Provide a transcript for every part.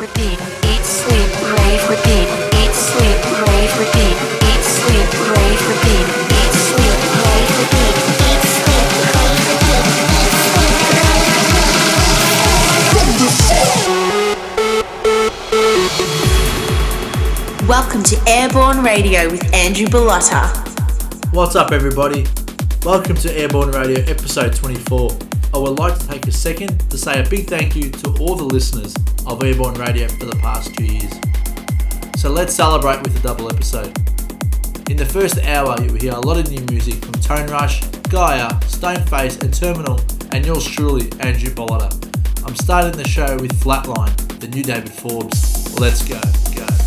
repeat. Eat, sleep, repeat. Eat, sleep, repeat. Eat, sleep, repeat. Eat, sleep, repeat. Eat, sleep, repeat. Welcome to Airborne Radio with Andrew Bellotta. What's up, everybody? Welcome to Airborne Radio episode 24. I would like to take a second to say a big thank you to all the listeners of Airborne Radio for the past two years. So let's celebrate with a double episode. In the first hour, you will hear a lot of new music from Tone Rush, Gaia, Stoneface, and Terminal, and yours truly, Andrew Bellotta. I'm starting the show with Flatline, the new David Forbes. Let's go, go.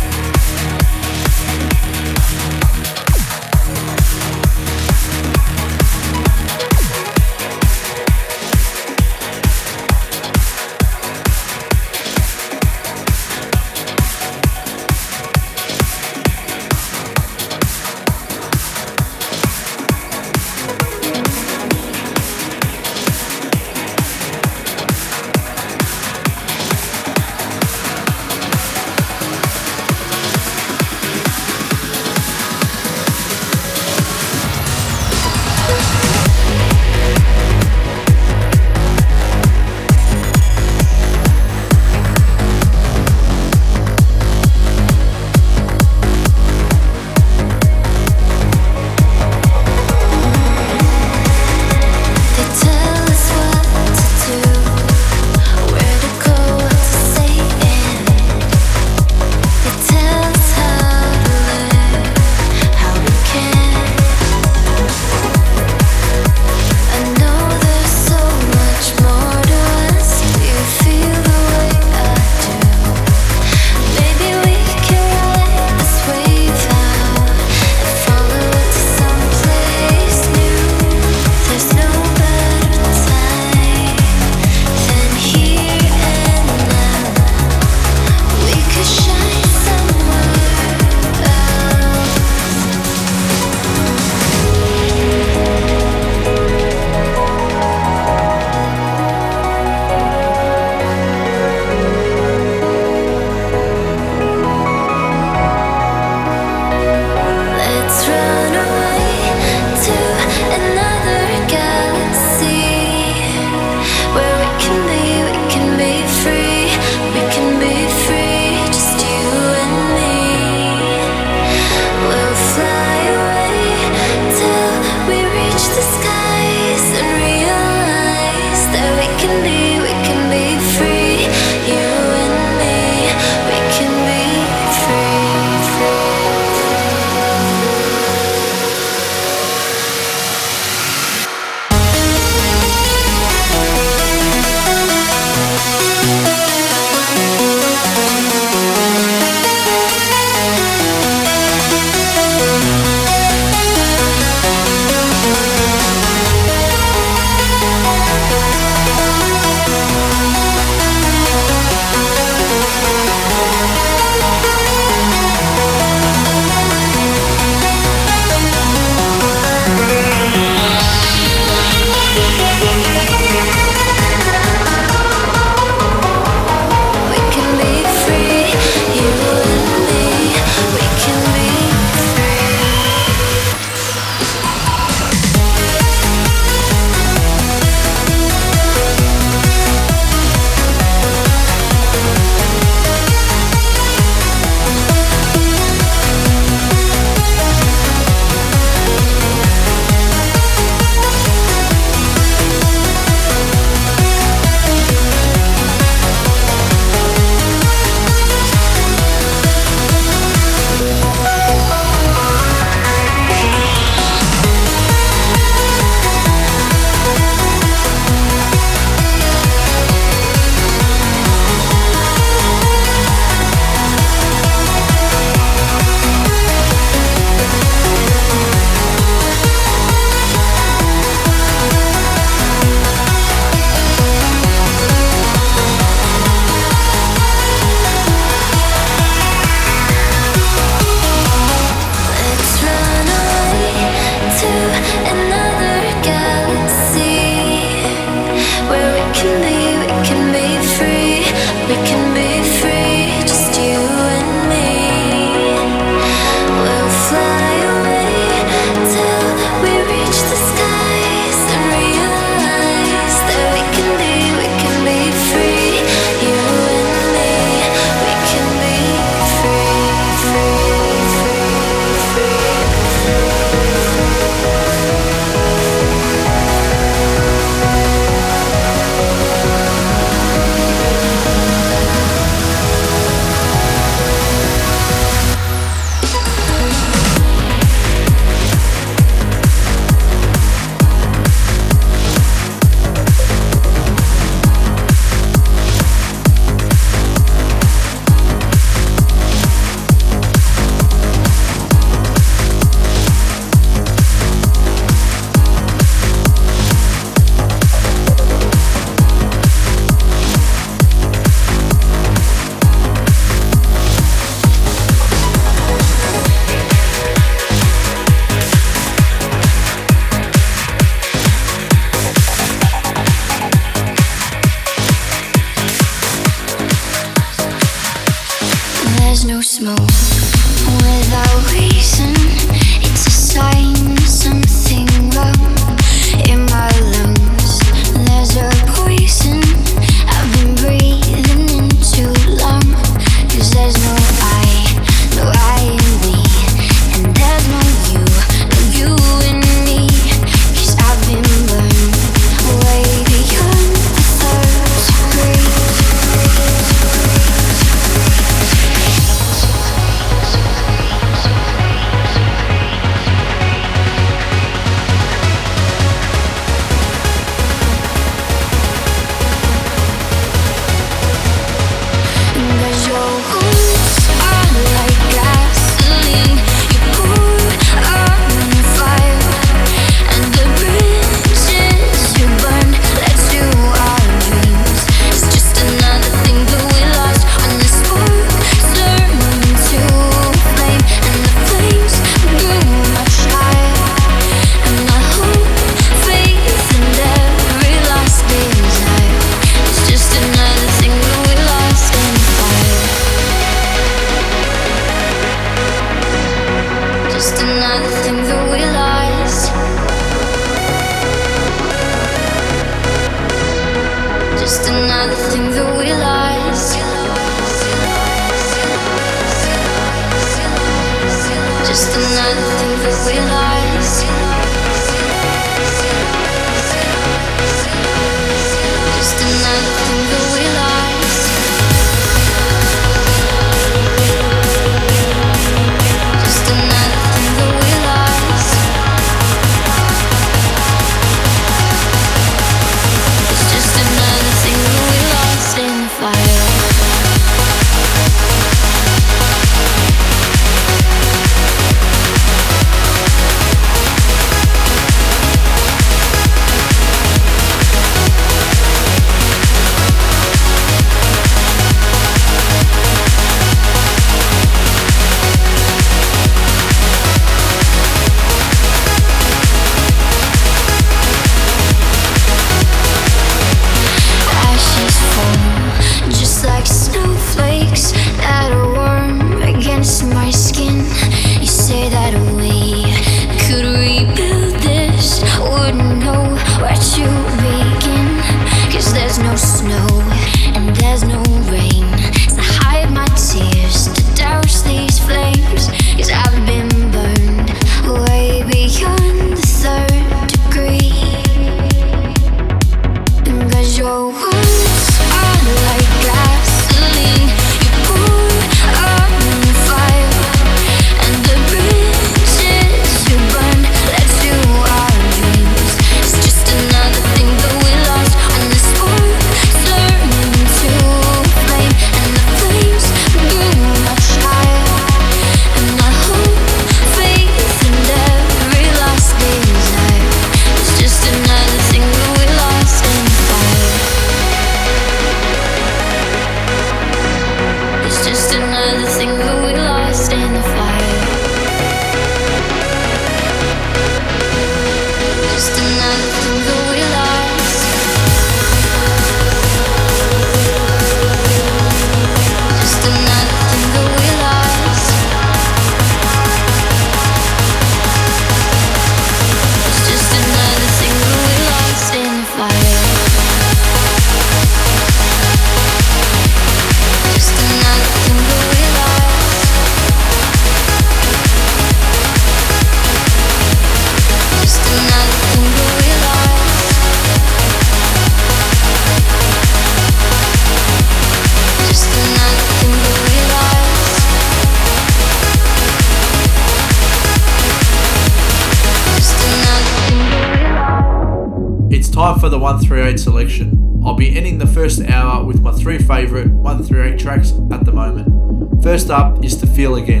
selection. I'll be ending the first hour with my three favourite 1 through 8 tracks at the moment. First up is To Feel Again.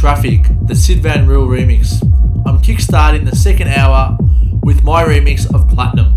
Traffic, the Sied van Riel remix. I'm kickstarting the second hour with my remix of Platinum.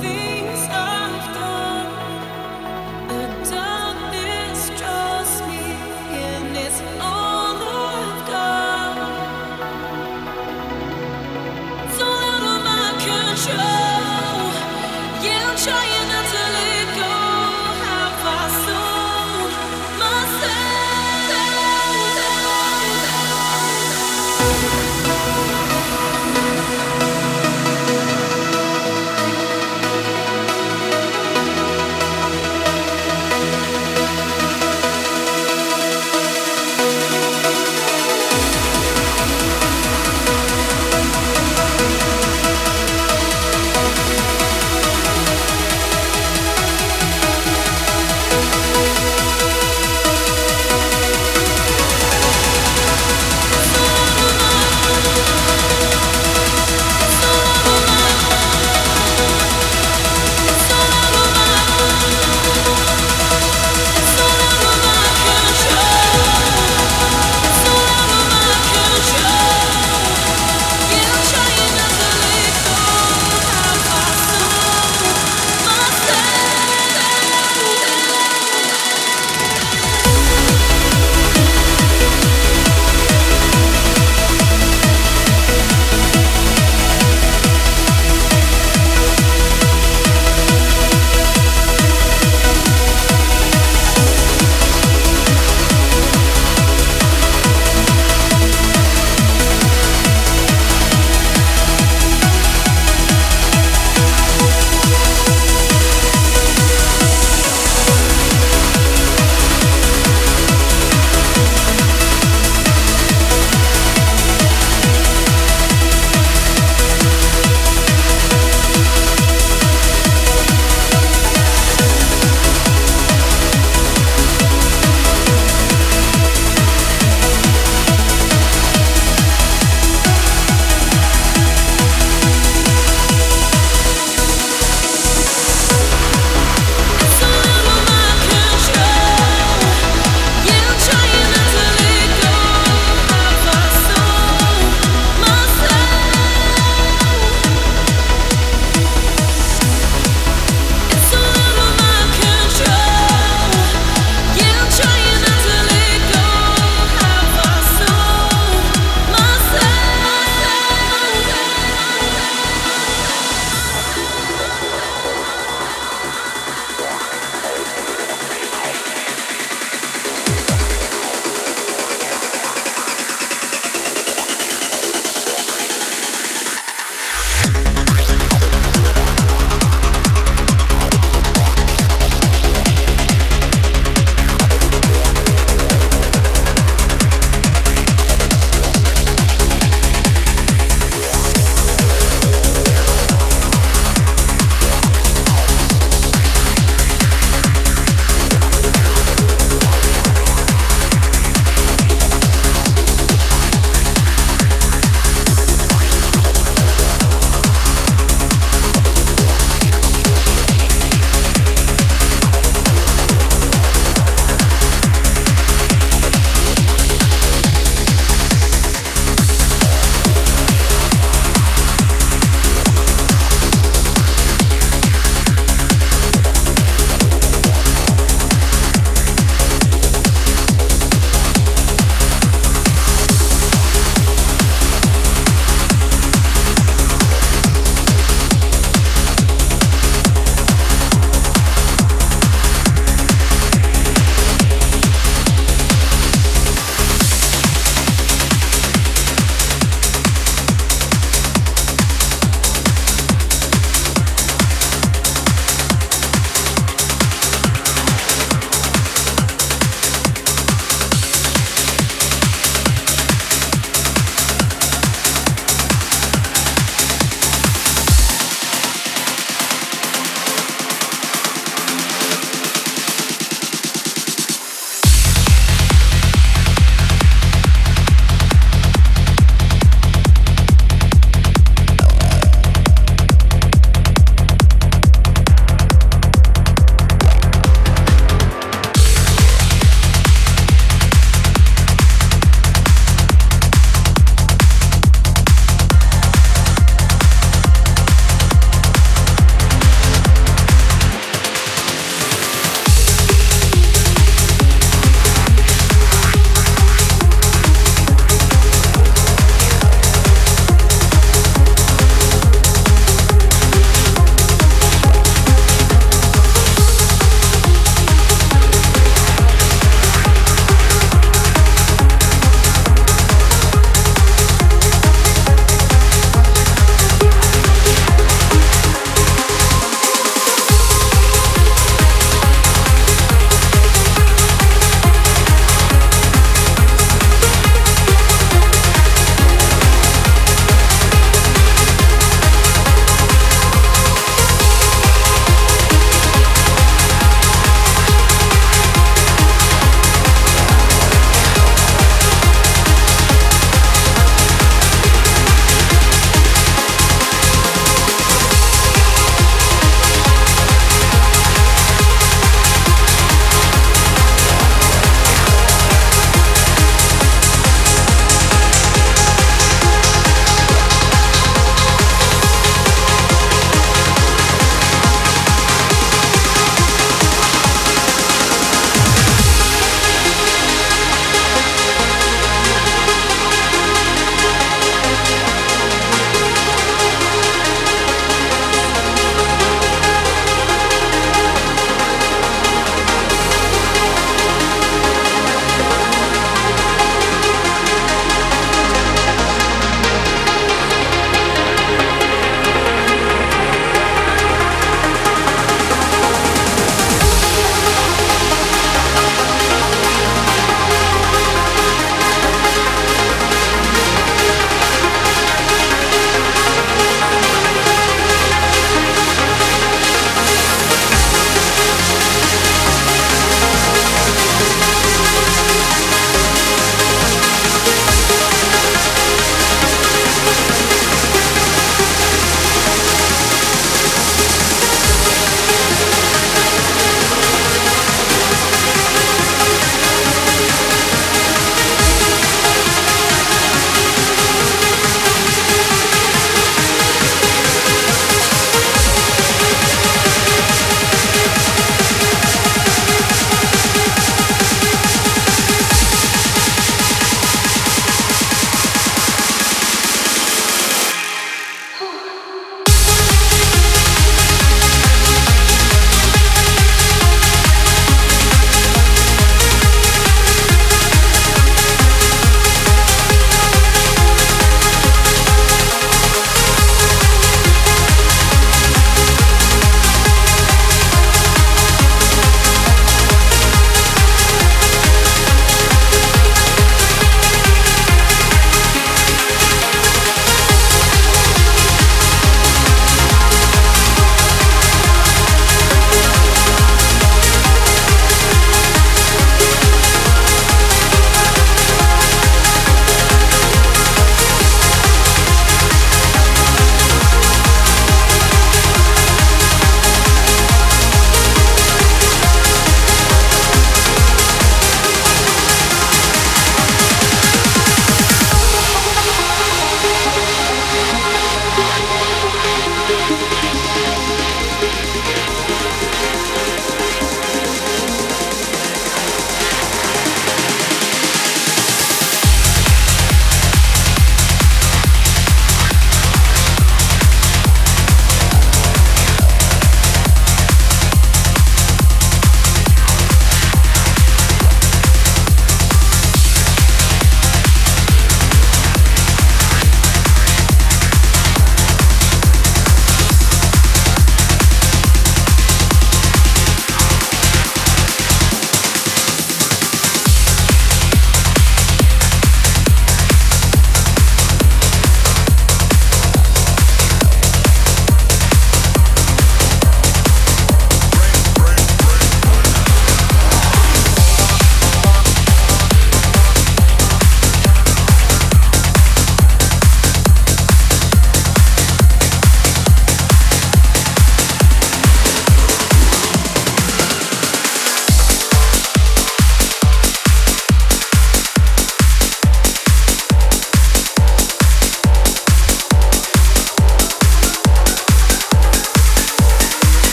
Myself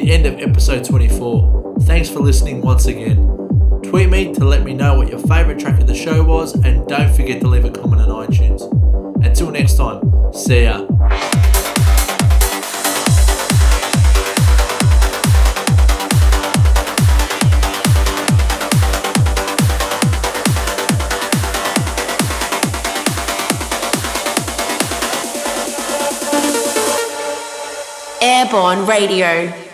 the end of episode 24. Thanks for listening once again. Tweet me to let me know what your favourite track of the show was, and don't forget to leave a comment on iTunes. Until next time, see ya. Airborne Radio.